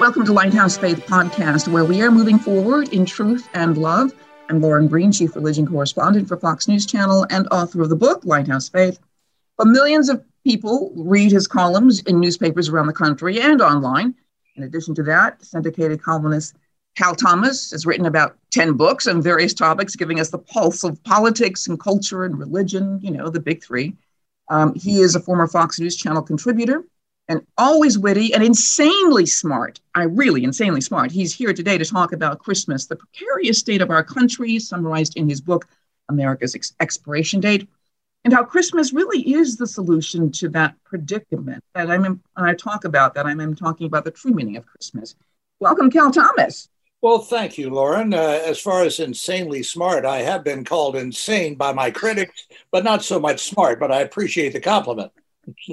Welcome to Lighthouse Faith Podcast, where we are moving forward in truth and love. I'm Lauren Green, Chief Religion Correspondent for Fox News Channel and author of the book Lighthouse Faith. But millions of people read his columns in newspapers around the country and online. In addition to that, syndicated columnist Cal Thomas has written about 10 books on various topics, giving us the pulse of politics and culture and religion, you know, the big three. Um, he is a former Fox News Channel contributor and always witty and insanely smart. I really insanely smart. He's here today to talk about Christmas, the precarious state of our country, summarized in his book, America's Ex- Expiration Date, and how Christmas really is the solution to that predicament that I'm in, I talk about that, I'm, I'm talking about the true meaning of Christmas. Welcome, Cal Thomas. Well, thank you, Lauren. Uh, as far as insanely smart, I have been called insane by my critics, but not so much smart, but I appreciate the compliment.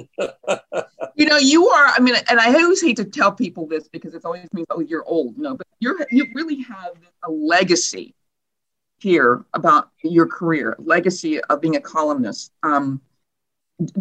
you know, you are. I mean, and I always hate to tell people this because it always means, oh, you're old. No, but you're you really have a legacy here about your career, legacy of being a columnist. Um,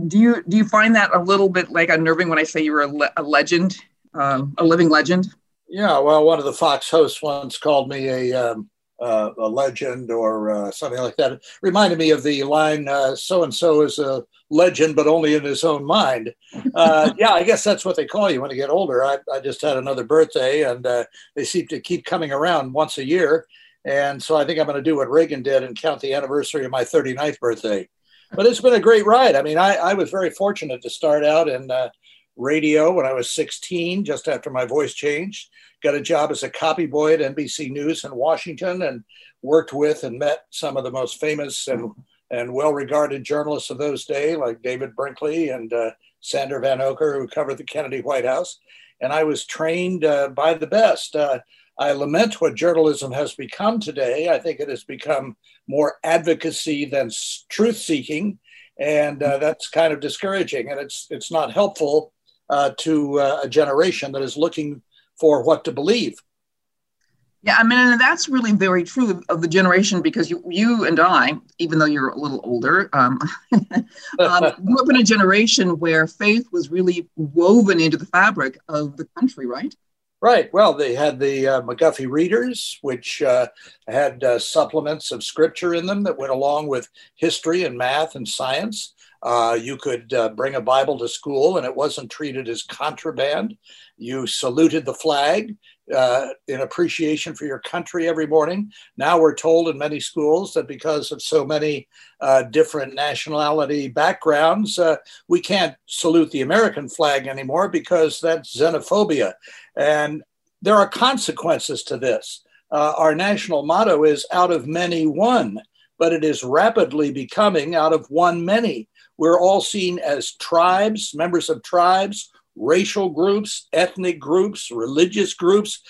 do you do you find that a little bit like unnerving when I say you're a, le- a legend, um, a living legend? Yeah. Well, one of the Fox hosts once called me a um, uh, a legend or uh, something like that. It reminded me of the line "so and so is a legend, but only in his own mind." Uh, yeah, I guess that's what they call you when you get older. I, I just had another birthday, and uh, they seem to keep coming around once a year. And so I think I'm going to do what Reagan did and count the anniversary of my 39th birthday. But it's been a great ride. I mean, I, I was very fortunate to start out in uh, radio when I was 16, just after my voice changed got a job as a copy boy at NBC News in Washington and worked with and met some of the most famous and, and well regarded journalists of those days, like David Brinkley and uh, Sander Vanocur, who covered the Kennedy White House. And I was trained uh, by the best. Uh, I lament what journalism has become today. I think it has become more advocacy than truth seeking. And uh, that's kind of discouraging. And it's, it's not helpful uh, to uh, a generation that is looking for what to believe. Yeah, I mean, and that's really very true of the generation because you, you and I, even though you're a little older, um, um, grew up in a generation where faith was really woven into the fabric of the country, right? Right. Well, they had the uh, McGuffey readers, which uh, had uh, supplements of scripture in them that went along with history and math and science. Uh, you could uh, bring a Bible to school and it wasn't treated as contraband. You saluted the flag uh, in appreciation for your country every morning. Now we're told in many schools that because of so many uh, different nationality backgrounds, uh, we can't salute the American flag anymore because that's xenophobia. And there are consequences to this. Our national motto is out of many, one, but it is rapidly becoming out of one, many. We're all seen as tribes, members of tribes, racial groups, ethnic groups, religious groups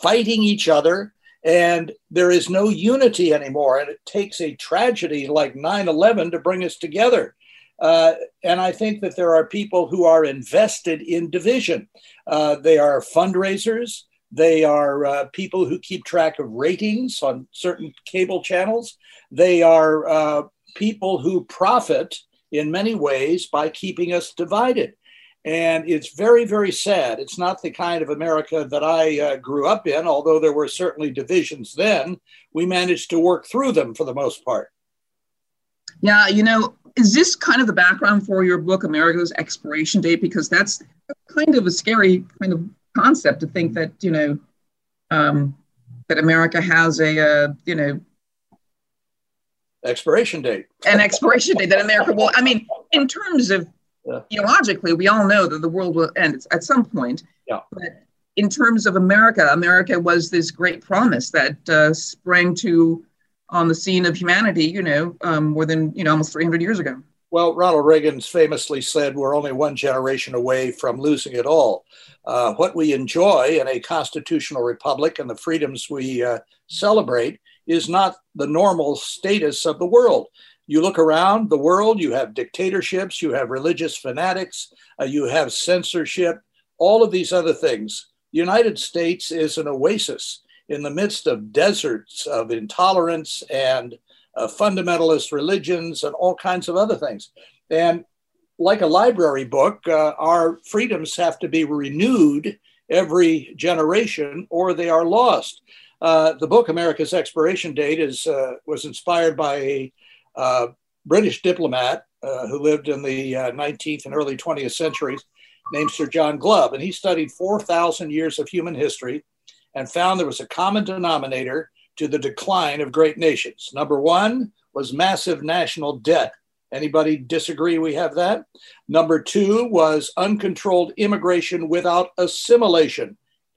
fighting each other. And there is no unity anymore. And it takes a tragedy like 9 11 to bring us together. Uh, and I think that there are people who are invested in division. Uh, they are fundraisers, they are uh, people who keep track of ratings on certain cable channels, they are uh, people who profit in many ways by keeping us divided. And it's very, very sad. It's not the kind of America that I uh, grew up in, although there were certainly divisions then. We managed to work through them for the most part. Yeah, you know, is this kind of the background for your book, America's Expiration Date? Because that's kind of a scary kind of concept to think that, you know, um, that America has a, uh, you know, expiration date. An expiration date that America will. I mean, in terms of yeah. theologically, we all know that the world will end at some point. Yeah. But in terms of America, America was this great promise that uh, sprang to on the scene of humanity, you know, um, more than, you know, almost 300 years ago. Well, Ronald Reagan famously said, We're only one generation away from losing it all. Uh, what we enjoy in a constitutional republic and the freedoms we uh, celebrate is not the normal status of the world. You look around the world, you have dictatorships, you have religious fanatics, uh, you have censorship, all of these other things. The United States is an oasis in the midst of deserts of intolerance and uh, fundamentalist religions and all kinds of other things. And like a library book, uh, our freedoms have to be renewed every generation or they are lost. Uh, the book America's Expiration Date is, uh, was inspired by a uh, British diplomat uh, who lived in the 19th and early 20th centuries named Sir John Glubb. And he studied 4,000 years of human history and found there was a common denominator to the decline of great nations. Number one was massive national debt. Anybody disagree we have that? Number two was uncontrolled immigration without assimilation.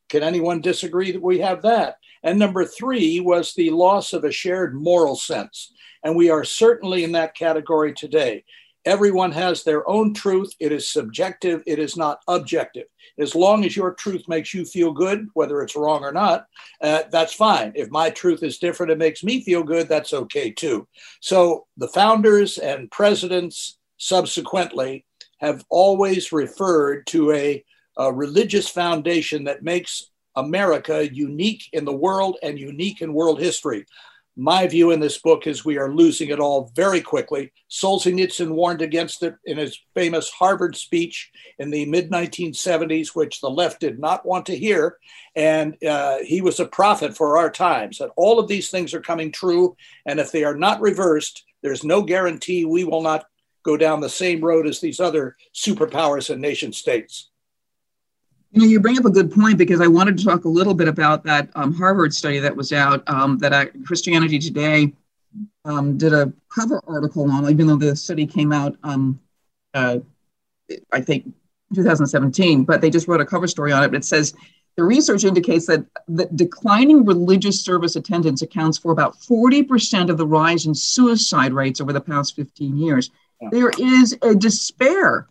Can anyone disagree that we have that? And number three was the loss of a shared moral sense. And we are certainly in that category today. Everyone has their own truth. It is subjective, it is not objective. As long as your truth makes you feel good, whether it's wrong or not, uh, that's fine. If my truth is different it makes me feel good, that's okay too. So the founders and presidents subsequently have always referred to a, a religious foundation that makes America unique in the world and unique in world history. My view in this book is we are losing it all very quickly. Solzhenitsyn warned against it in his famous Harvard speech in the mid 1970s, which the left did not want to hear. And uh, he was a prophet for our times that all of these things are coming true. And if they are not reversed, there's no guarantee we will not go down the same road as these other superpowers and nation states. You know, you bring up a good point because I wanted to talk a little bit about that um, Harvard study that was out um, that I, Christianity Today um, did a cover article on, even though the study came out, um, uh, I think, 2017, but they just wrote a cover story on it. It says the research indicates that the declining religious service attendance accounts for about 40% of the rise in suicide rates over the past 15 years. There is a despair.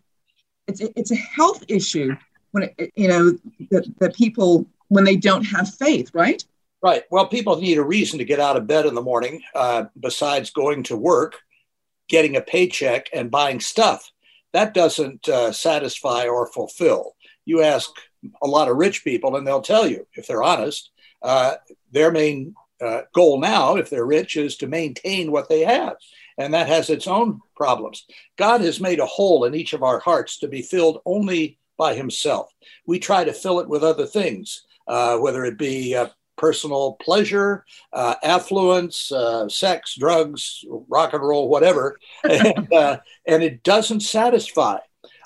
It's, it's a health issue when it, you know that, that people when they don't have faith right? Right. Well people need a reason to get out of bed in the morning uh, besides going to work getting a paycheck and buying stuff. That doesn't uh, satisfy or fulfill. You ask a lot of rich people and they'll tell you if they're honest. Uh, their main uh, goal now if they're rich is to maintain what they have and that has its own problems. God has made a hole in each of our hearts to be filled only by himself. We try to fill it with other things, uh, whether it be uh, personal pleasure, uh, affluence, uh, sex, drugs, rock and roll, whatever, and, uh, and it doesn't satisfy.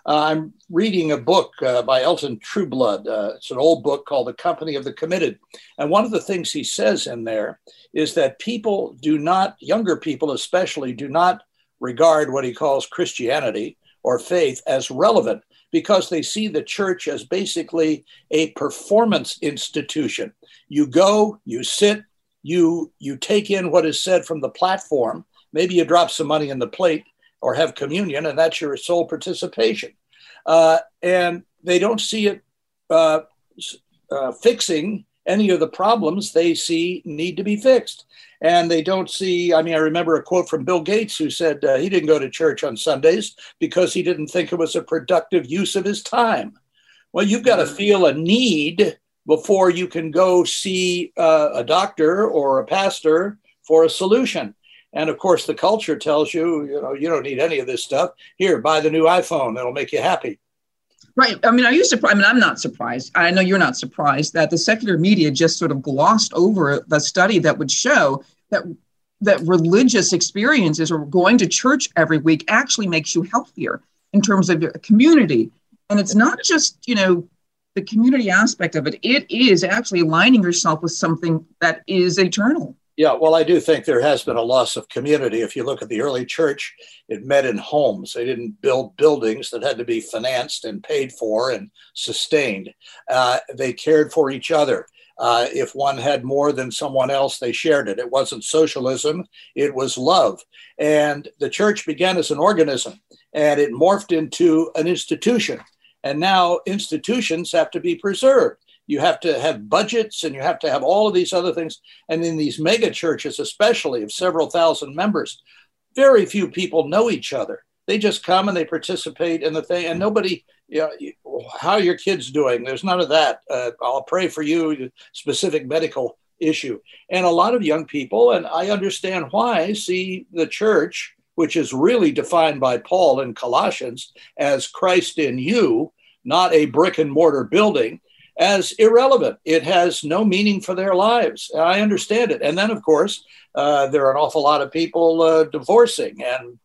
Uh, I'm reading a book by Elton Trueblood. it's an old book called The Company of the Committed. And one of the things he says in there is that people do not, younger people especially, do not regard what he calls Christianity or faith as relevant because they see the church as basically a performance institution. You go, you sit, you you take in what is said from the platform. Maybe you drop some money in the plate or have communion, and that's your sole participation. Uh, and they don't see it uh, uh, fixing any of the problems they see need to be fixed and they don't see. I mean, I remember a quote from Bill Gates who said uh, he didn't go to church on Sundays because he didn't think it was a productive use of his time. Well, you've got to mm-hmm. feel a need before you can go see uh, a doctor or a pastor for a solution. And of course, the culture tells you, you know, you don't need any of this stuff. Here, buy the new iPhone; it'll make you happy. Right. I mean, are you surprised? I mean, I'm not surprised. I know you're not surprised that the secular media just sort of glossed over the study that would show that that religious experiences or going to church every week actually makes you healthier in terms of community. And it's not just, you know, the community aspect of it, it is actually aligning yourself with something that is eternal. Yeah, well, I do think there has been a loss of community. If you look at the early church, it met in homes. They didn't build buildings that had to be financed and paid for and sustained. Uh, they cared for each other. Uh, if one had more than someone else, they shared it. It wasn't socialism, it was love. And the church began as an organism and it morphed into an institution. And now institutions have to be preserved. You have to have budgets and you have to have all of these other things. And in these mega churches, especially of several thousand members, very few people know each other. They just come and they participate in the thing, and nobody, you know, how are your kids doing? There's none of that. Uh, I'll pray for you, specific medical issue. And a lot of young people, and I understand why, see the church, which is really defined by Paul in Colossians as Christ in you, not a brick and mortar building, as irrelevant. It has no meaning for their lives. I understand it. And then, of course, uh, there are an awful lot of people uh, divorcing and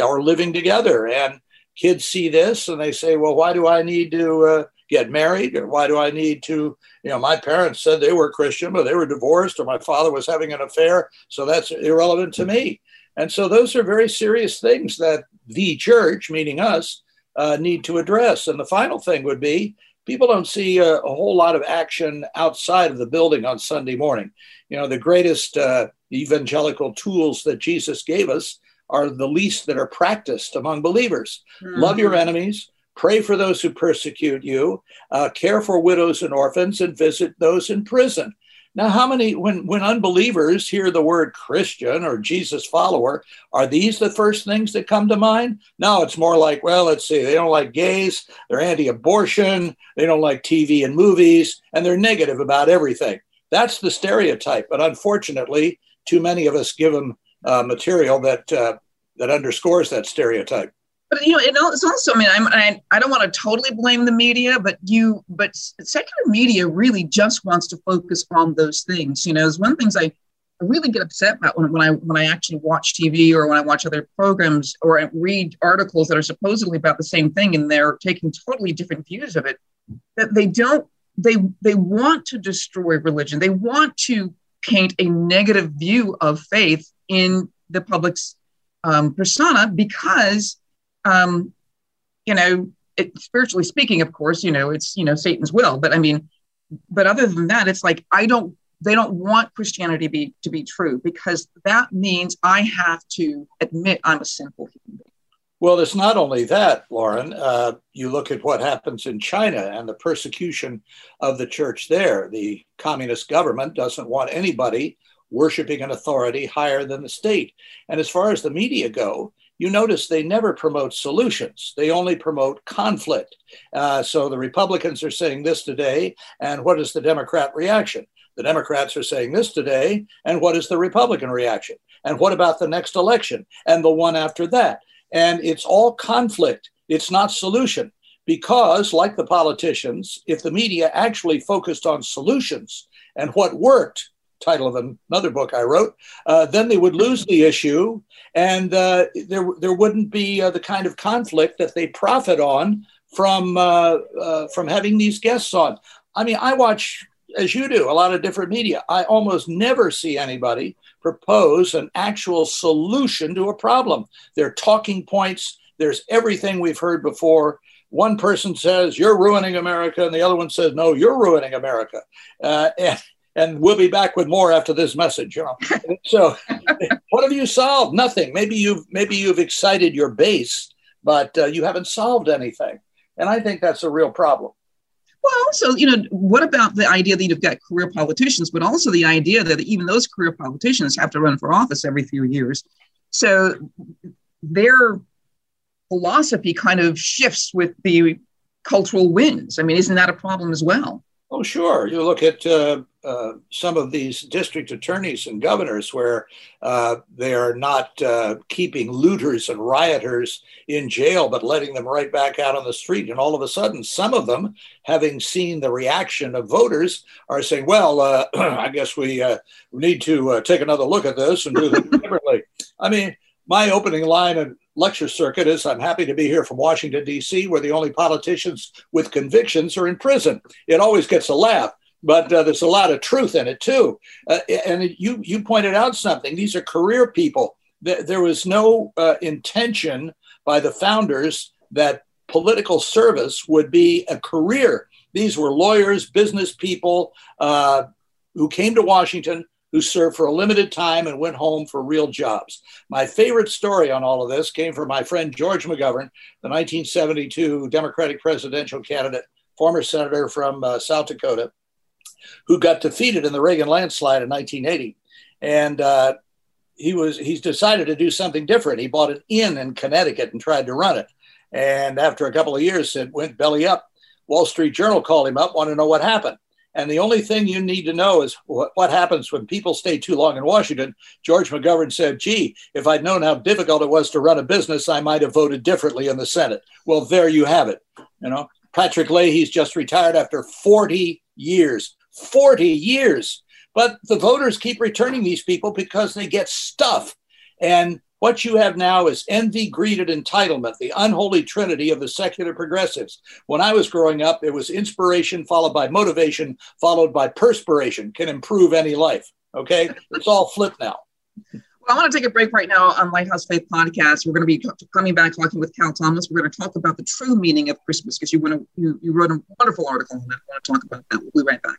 or living together. And kids see this and they say, well, why do I need to uh, get married? Or why do I need to, you know, my parents said they were Christian, but they were divorced, or my father was having an affair. So that's irrelevant to me. And so those are very serious things that the church, meaning us, uh, need to address. And the final thing would be people don't see a, a, whole lot of action outside of the building on Sunday morning. You know, the greatest uh, evangelical tools that Jesus gave us are the least that are practiced among believers. Mm-hmm. Love your enemies, pray for those who persecute you, uh, care for widows and orphans, and visit those in prison. Now, how many, when, when unbelievers hear the word Christian or Jesus follower, are these the first things that come to mind? No, it's more like, well, let's see, they don't like gays, they're anti abortion, they don't like TV and movies, and they're negative about everything. That's the stereotype. But unfortunately, too many of us give them uh, material that uh, that underscores that stereotype. But you know, it's also. I mean, I'm, I I don't want to totally blame the media, but you, but secular media really just wants to focus on those things. You know, it's one of the things I really get upset about when, when I when I actually watch TV or when I watch other programs or I read articles that are supposedly about the same thing and they're taking totally different views of it. That they don't they they want to destroy religion. They want to paint a negative view of faith in the public's um, persona because, um, you know, it, spiritually speaking, of course, you know, it's, you know, Satan's will. But I mean, but other than that, it's like, I don't, they don't want Christianity to be, to be true because that means I have to admit I'm a sinful human being. Well, it's not only that, Lauren. Uh, you look at what happens in China and the persecution of the church there. The communist government doesn't want anybody worshiping an authority higher than the state. And as far as the media go, you notice they never promote solutions. They only promote conflict. Uh, so the Republicans are saying this today, and what is the Democrat reaction? The Democrats are saying this today, and what is the Republican reaction? And what about the next election and the one after that? And it's all conflict, it's not solution. Because, like the politicians, if the media actually focused on solutions and what worked, title of another book I wrote, uh, then they would lose the issue, and uh, there there wouldn't be uh, the kind of conflict that they profit on from uh, uh, from having these guests on. I mean, I watch as you do a lot of different media. I almost never see anybody propose an actual solution to a problem. They're talking points. There's everything we've heard before. One person says you're ruining America, and the other one says no, you're ruining America. Uh, and and we'll be back with more after this message. You know? so, what have you solved? Nothing. Maybe you've maybe you've excited your base, but uh, you haven't solved anything. And I think that's a real problem. Well, also, you know, what about the idea that you've got career politicians, but also the idea that even those career politicians have to run for office every few years. So their philosophy kind of shifts with the cultural winds. I mean, isn't that a problem as well? Oh, sure. You look at uh, uh, some of these district attorneys and governors where uh, they are not uh, keeping looters and rioters in jail, but letting them right back out on the street. And all of a sudden, some of them, having seen the reaction of voters, are saying, well, uh, I guess we, uh, need to take another look at this and do things differently. I mean, my opening line and lecture circuit is I'm happy to be here from Washington, D.C., where the only politicians with convictions are in prison. It always gets a laugh, but uh, there's a lot of truth in it, too. Uh, and you, you pointed out something. These are career people. There was no uh, intention by the founders that political service would be a career. These were lawyers, business people uh, who came to Washington who served for a limited time and went home for real jobs. My favorite story on all of this came from my friend George McGovern, the 1972 Democratic presidential candidate, former senator from uh, South Dakota, who got defeated in the Reagan landslide in 1980. And uh, he was he's decided to do something different. He bought an inn in Connecticut and tried to run it. And after a couple of years, it went belly up. Wall Street Journal called him up, wanted to know what happened. And the only thing you need to know is what, what happens when people stay too long in Washington. George McGovern said, gee, if I'd known how difficult it was to run a business, I might have voted differently in the Senate. Well, there you have it. You know, Patrick Leahy's just retired after 40 years. 40 years. But the voters keep returning these people because they get stuff. And what you have now is envy, greed, and entitlement, the unholy trinity of the secular progressives. When I was growing up, it was inspiration followed by motivation, followed by perspiration, can improve any life. Okay? It's all flipped now. Well, I want to take a break right now on Lighthouse Faith Podcast. We're going to be coming back talking with Cal Thomas. We're going to talk about the true meaning of Christmas because you, you, you wrote a wonderful article on that. I want to talk about that. We'll be right back.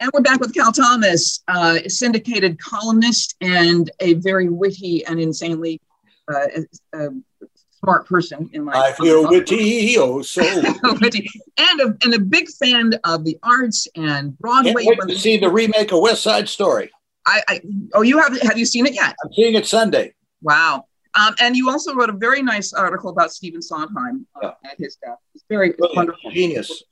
And we're back with Cal Thomas, uh, syndicated columnist and a very witty and insanely uh, uh, smart person in my. I feel witty, oh so witty, and a, and a big fan of the arts and Broadway. Can't wait to see the remake of West Side Story. I, I oh, you have have you seen it yet? I'm seeing it Sunday. Wow. Um, and you also wrote a very nice article about Stephen Sondheim uh, yeah. at his death. It's very wonderful. Genius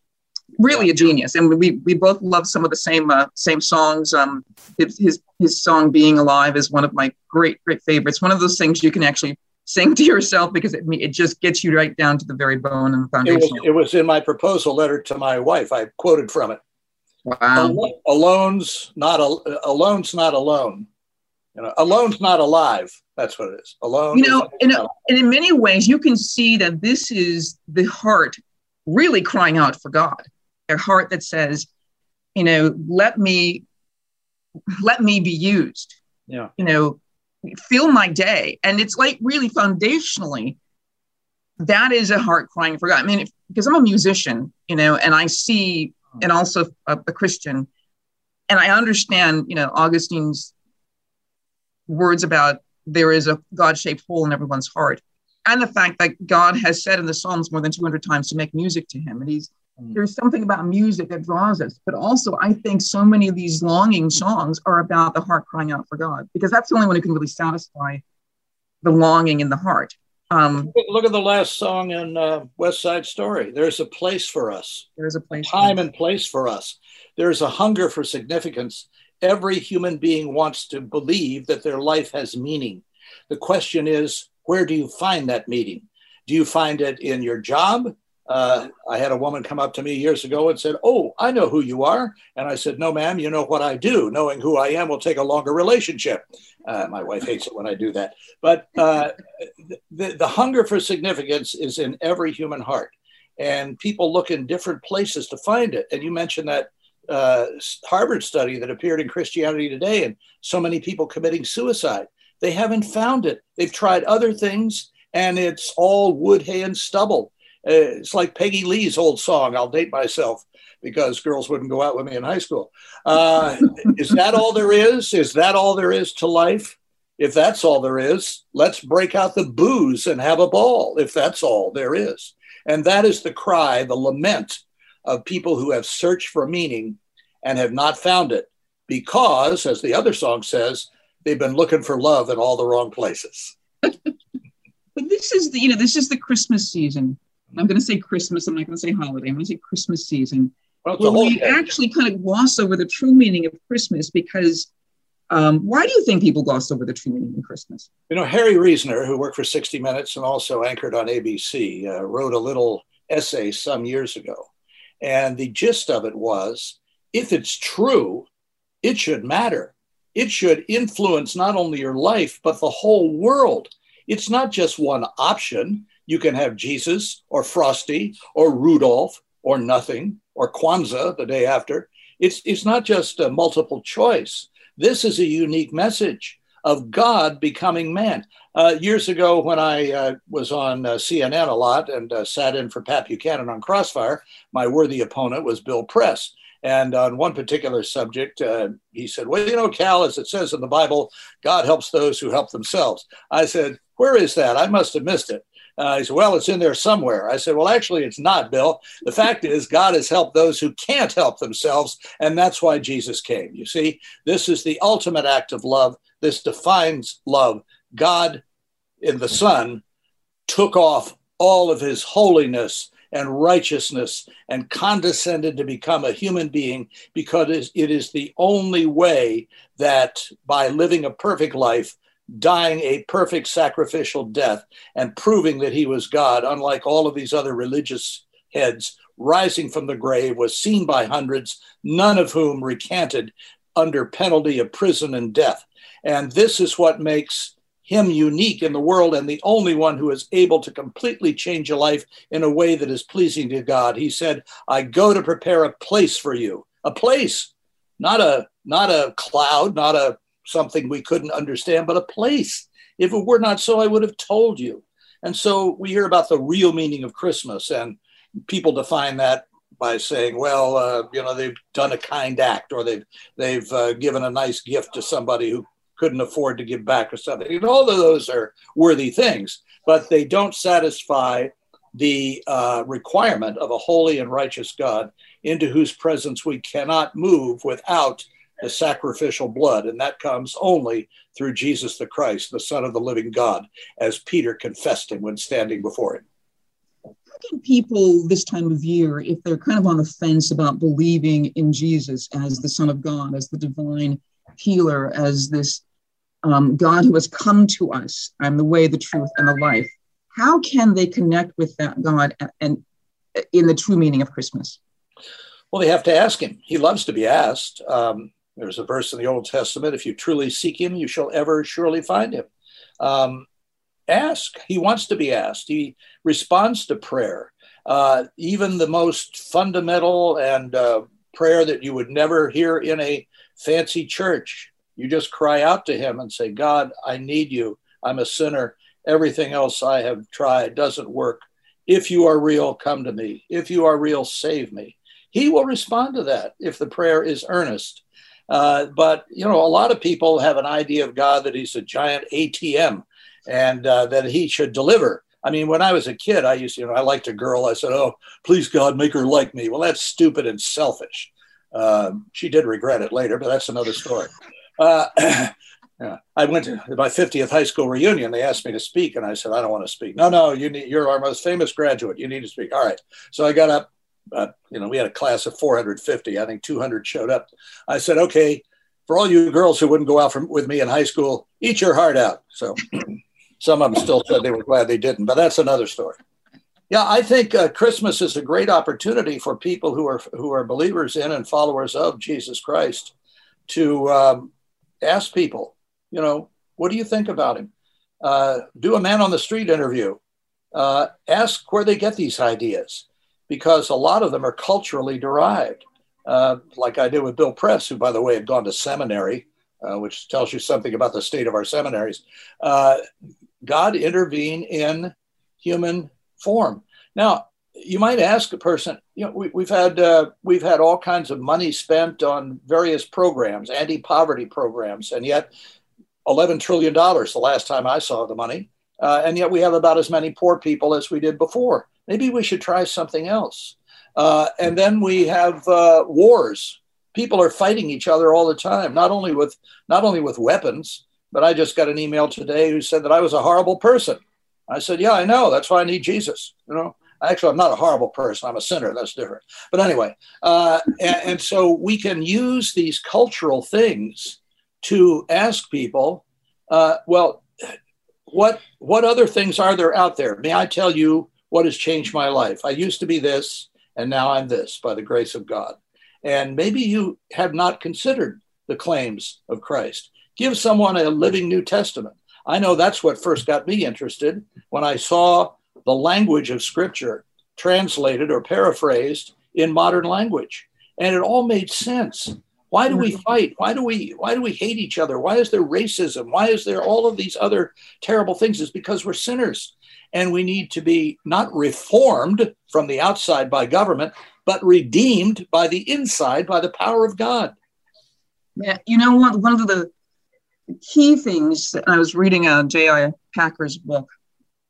really a genius, and we we both love some of the same uh, same songs. Um, his, his song "Being Alive" is one of my great great favorites. One of those things you can actually sing to yourself because it it just gets you right down to the very bone and the foundation. It was, it was in my proposal letter to my wife. I quoted from it. Wow. Alone's not alone's not alone. You know, alone's not alive. That's what it is. Alone. You know, in a, and in many ways, you can see that this is the heart really crying out for God a heart that says, you know, let me let me be used. Yeah. You know, fill my day. And it's like really foundationally, that is a heart crying for God. I mean, if, because I'm a musician, you know, and I see, and also a, a Christian, and I understand, you know, Augustine's words about there is a God shaped hole in everyone's heart. And the fact that God has said in the Psalms more than 200 times to make music to him. And he's. There's something about music that draws us but also i think so many of these longing songs are about the heart crying out for god because that's the only one who can really satisfy the longing in the heart. Um, look at the last song in uh, west side story. There's a place for us. There's a place time and place for us. There's a hunger for significance. Every human being wants to believe that their life has meaning. The question is where do you find that meaning? Do you find it in your job uh, I had a woman come up to me years ago and said, Oh, I know who you are. And I said, No, ma'am, you know what I do. Knowing who I am will take a longer relationship. Uh, my wife hates it when I do that. But uh, the, the hunger for significance is in every human heart. And people look in different places to find it. And you mentioned that uh, Harvard study that appeared in Christianity Today and so many people committing suicide. They haven't found it. They've tried other things and it's all wood, hay, and stubble uh, it's like Peggy Lee's old song, I'll date myself because girls wouldn't go out with me in high school. Uh, is that all there is? Is that all there is to life? If that's all there is, let's break out the booze and have a ball, if that's all there is. And that is the cry, the lament of people who have searched for meaning and have not found it because, as the other song says, they've been looking for love in all the wrong places. but this is the, you know, this is the Christmas season I'm going to say Christmas. I'm not going to say holiday. I'm going to say Christmas season. Well, well we actually kind of gloss over the true meaning of Christmas because um, why do you think people gloss over the true meaning of Christmas? You know, Harry Reasoner, who worked for 60 Minutes and also anchored on ABC, uh, wrote a little essay some years ago. And the gist of it was if it's true, it should matter. It should influence not only your life, but the whole world. It's not just one option. You can have Jesus or Frosty or Rudolph or nothing or Kwanzaa the day after. It's, it's not just a multiple choice. This is a unique message of God becoming man. Uh, years ago, when I uh, was on uh, CNN a lot and uh, sat in for Pat Buchanan on Crossfire, my worthy opponent was Bill Press. And on one particular subject, uh, he said, Well, you know, Cal, as it says in the Bible, God helps those who help themselves. I said, Where is that? I must have missed it. Uh, he said, Well, it's in there somewhere. I said, Well, actually, it's not, Bill. The fact is, God has helped those who can't help themselves. And that's why Jesus came. You see, this is the ultimate act of love. This defines love. God in the Son took off all of his holiness and righteousness and condescended to become a human being because it is the only way that by living a perfect life, dying a perfect sacrificial death, and proving that he was God, unlike all of these other religious heads, rising from the grave, was seen by hundreds, none of whom recanted under penalty of prison and death. And this is what makes him unique in the world and the only one who is able to completely change a life in a way that is pleasing to God. He said, I go to prepare a place for you, a place, not a not a cloud, not a something we couldn't understand, but a place. If it were not so, I would have told you. And so we hear about the real meaning of Christmas, and people define that by saying, well, uh, you know, they've done a kind act or they've they've uh, given a nice gift to somebody who couldn't afford to give back or something. And all of those are worthy things, but they don't satisfy the uh, requirement of a holy and righteous God into whose presence we cannot move without the sacrificial blood. And that comes only through Jesus the Christ, the Son of the living God, as Peter confessed him when standing before him. How can people this time of year, if they're kind of on the fence about believing in Jesus as the Son of God, as the divine healer, as this um, God who has come to us. I'm the way, the truth, and the life. How can they connect with that God and, and in the true meaning of Christmas? Well, they have to ask Him. He loves to be asked. Um, there's a verse in the Old Testament: "If you truly seek Him, you shall ever surely find Him." Um, ask. He wants to be asked. He responds to prayer. Uh, even the most fundamental and uh, prayer that you would never hear in a fancy church you just cry out to Him and say, God, I need you. I'm a sinner. Everything else I have tried doesn't work. If you are real, come to me. If you are real, save me. He will respond to that if the prayer is earnest. Uh, but, you know, a lot of people have an idea of God that He's a giant ATM and uh, that He should deliver. I mean, when I was a kid, I used, to, you know, I liked a girl. I said, "Oh, please God, make her like me." Well, that's stupid and selfish. Uh, she did regret it later, but that's another story. Uh, yeah. I went to my 50th high school reunion. They asked me to speak, and I said, I don't want to speak. No, no, you need, you're our most famous graduate. You need to speak. All right. So I got up. Uh, you know, we had a class of 450. I think 200 showed up. I said, okay, for all you girls who wouldn't go out from, with me in high school, eat your heart out. So some of them still said they were glad they didn't, but that's another story. Yeah, I think uh, Christmas is a great opportunity for people who are who are believers in and followers of Jesus Christ to um, ask people, you know, what do you think about him? Uh, do a man on the street interview. Uh, ask where they get these ideas, because a lot of them are culturally derived. Uh, like I did with Bill Press, who, by the way, had gone to seminary, uh, which tells you something about the state of our seminaries. Uh, God intervened in human form. Now, you might ask a person, you know, we, have had uh, we've had all kinds of money spent on various programs, anti-poverty programs, and yet 11 trillion dollars the last time I saw the money, uh, and yet we have about as many poor people as we did before. Maybe we should try something else. Uh, and then we have uh, wars. People are fighting each other all the time, not only with not only with weapons, but I just got an email today who said that I was a horrible person. I said, "Yeah, I know. That's why I need Jesus." You know Actually, I'm not a horrible person. I'm a sinner. That's different. But anyway, uh, and, and so we can use these cultural things to ask people, uh, well, what what other things are there out there? May I tell you what has changed my life? I used to be this, and now I'm this by the grace of God. And maybe you have not considered the claims of Christ. Give someone a living New Testament. I know that's what first got me interested when I saw the language of Scripture translated or paraphrased in modern language. And it all made sense. Why do we fight? Why do we why do we hate each other? Why is there racism? Why is there all of these other terrible things? It's because we're sinners and we need to be not reformed from the outside by government, but redeemed by the inside by the power of God. Yeah, you know what? One of the key things that I was reading uh, J.I. Packer's book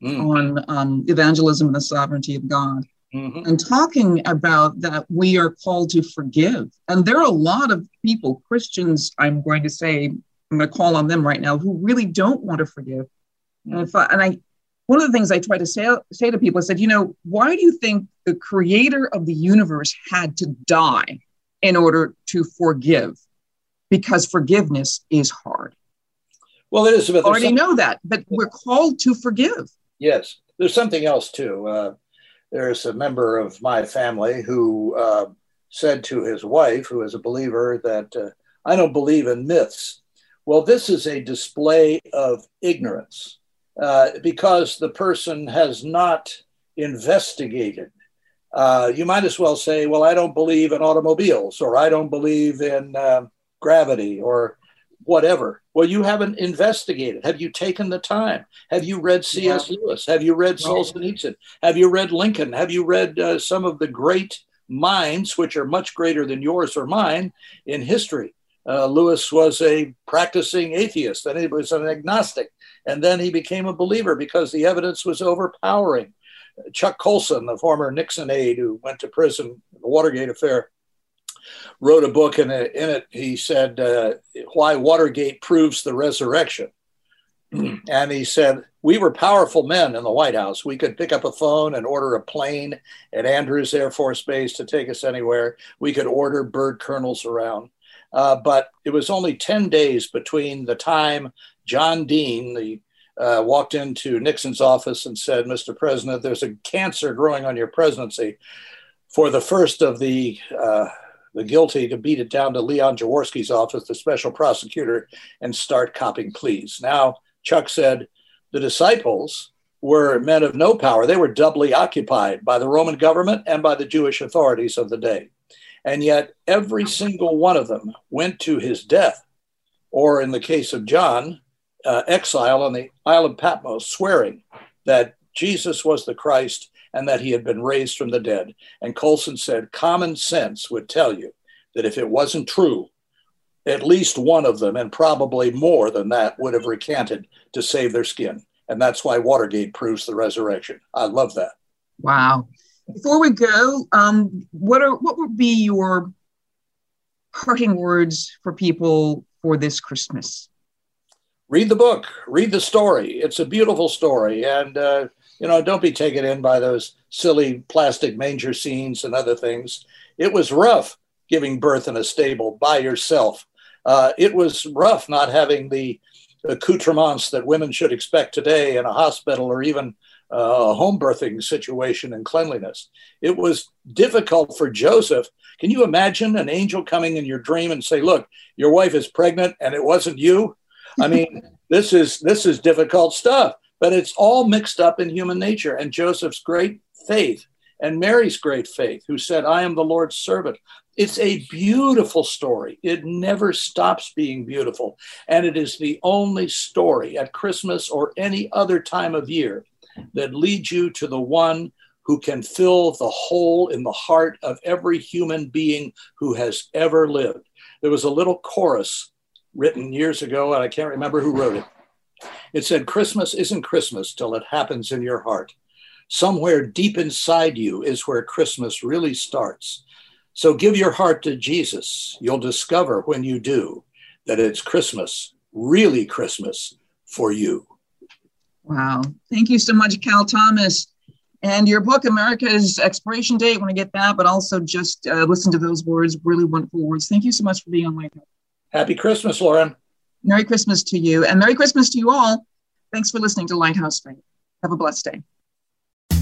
mm. on um, evangelism and the sovereignty of God, mm-hmm. and talking about that we are called to forgive. And there are a lot of people, Christians, I'm going to say, I'm going to call on them right now, who really don't want to forgive. And, if I, and I, one of the things I try to say, say to people, I said, you know, why do you think the creator of the universe had to die in order to forgive? Because forgiveness is hard. Well, Elizabeth, I already some... know that, but we're called to forgive. Yes, there's something else too. Uh, there's a member of my family who uh, said to his wife, who is a believer, that uh, I don't believe in myths. Well, this is a display of ignorance uh, because the person has not investigated. Uh, you might as well say, Well, I don't believe in automobiles, or I don't believe in uh, gravity, or whatever. Well, you haven't investigated. Have you taken the time? Have you read C.S. Yeah. Lewis? Have you read Solzhenitsyn? Have you read Lincoln? Have you read uh, some of the great minds, which are much greater than yours or mine, in history? Uh, Lewis was a practicing atheist, and he was an agnostic, and then he became a believer because the evidence was overpowering. Chuck Colson, the former Nixon aide who went to prison, in the Watergate affair, wrote a book, and in it he said uh, why Watergate proves the resurrection. and he said we were powerful men in the White House. We could pick up a phone and order a plane at Andrews Air Force Base to take us anywhere. We could order bird colonels around. Uh, but it was only 10 days between the time John Dean, the uh, walked into Nixon's office and said, Mr. President, there's a cancer growing on your presidency. For the first of the uh, the guilty to beat it down to Leon Jaworski's office, the special prosecutor, and start copping pleas. Now, Chuck said the disciples were men of no power. They were doubly occupied by the Roman government and by the Jewish authorities of the day. And yet, every single one of them went to his death, or in the case of John, uh, exile on the Isle of Patmos, swearing that Jesus was the Christ and that he had been raised from the dead. And Colson said, common sense would tell you that if it wasn't true, at least one of them, and probably more than that, would have recanted to save their skin. And that's why Watergate proves the resurrection. I love that. Wow. Before we go, um, what are what would be your parting words for people for this Christmas? Read the book. Read the story. It's a beautiful story, and uh, you know, don't be taken in by those silly plastic manger scenes and other things. It was rough giving birth in a stable by yourself. Uh, it was rough not having the accoutrements that women should expect today in a hospital or even uh, a home birthing situation and cleanliness. It was difficult for Joseph. Can you imagine an angel coming in your dream and say, "Look, your wife is pregnant and it wasn't you"? I mean, this is this is difficult stuff. But it's all mixed up in human nature. And Joseph's great faith and Mary's great faith, who said, I am the Lord's servant. It's a beautiful story. It never stops being beautiful. And it is the only story at Christmas or any other time of year that leads you to the one who can fill the hole in the heart of every human being who has ever lived. There was a little chorus written years ago, and I can't remember who wrote it. It said, Christmas isn't Christmas till it happens in your heart. Somewhere deep inside you is where Christmas really starts. So give your heart to Jesus. You'll discover when you do that it's Christmas, really Christmas for you. Wow. Thank you so much, Cal Thomas. And your book, America's Expiration Date, want to get that, but also just uh, listen to those words, really wonderful words. Thank you so much for being on my show. Happy Christmas, Lauren. Merry Christmas to you, and Merry Christmas to you all. Thanks for listening to Lighthouse Faith. Have a blessed day.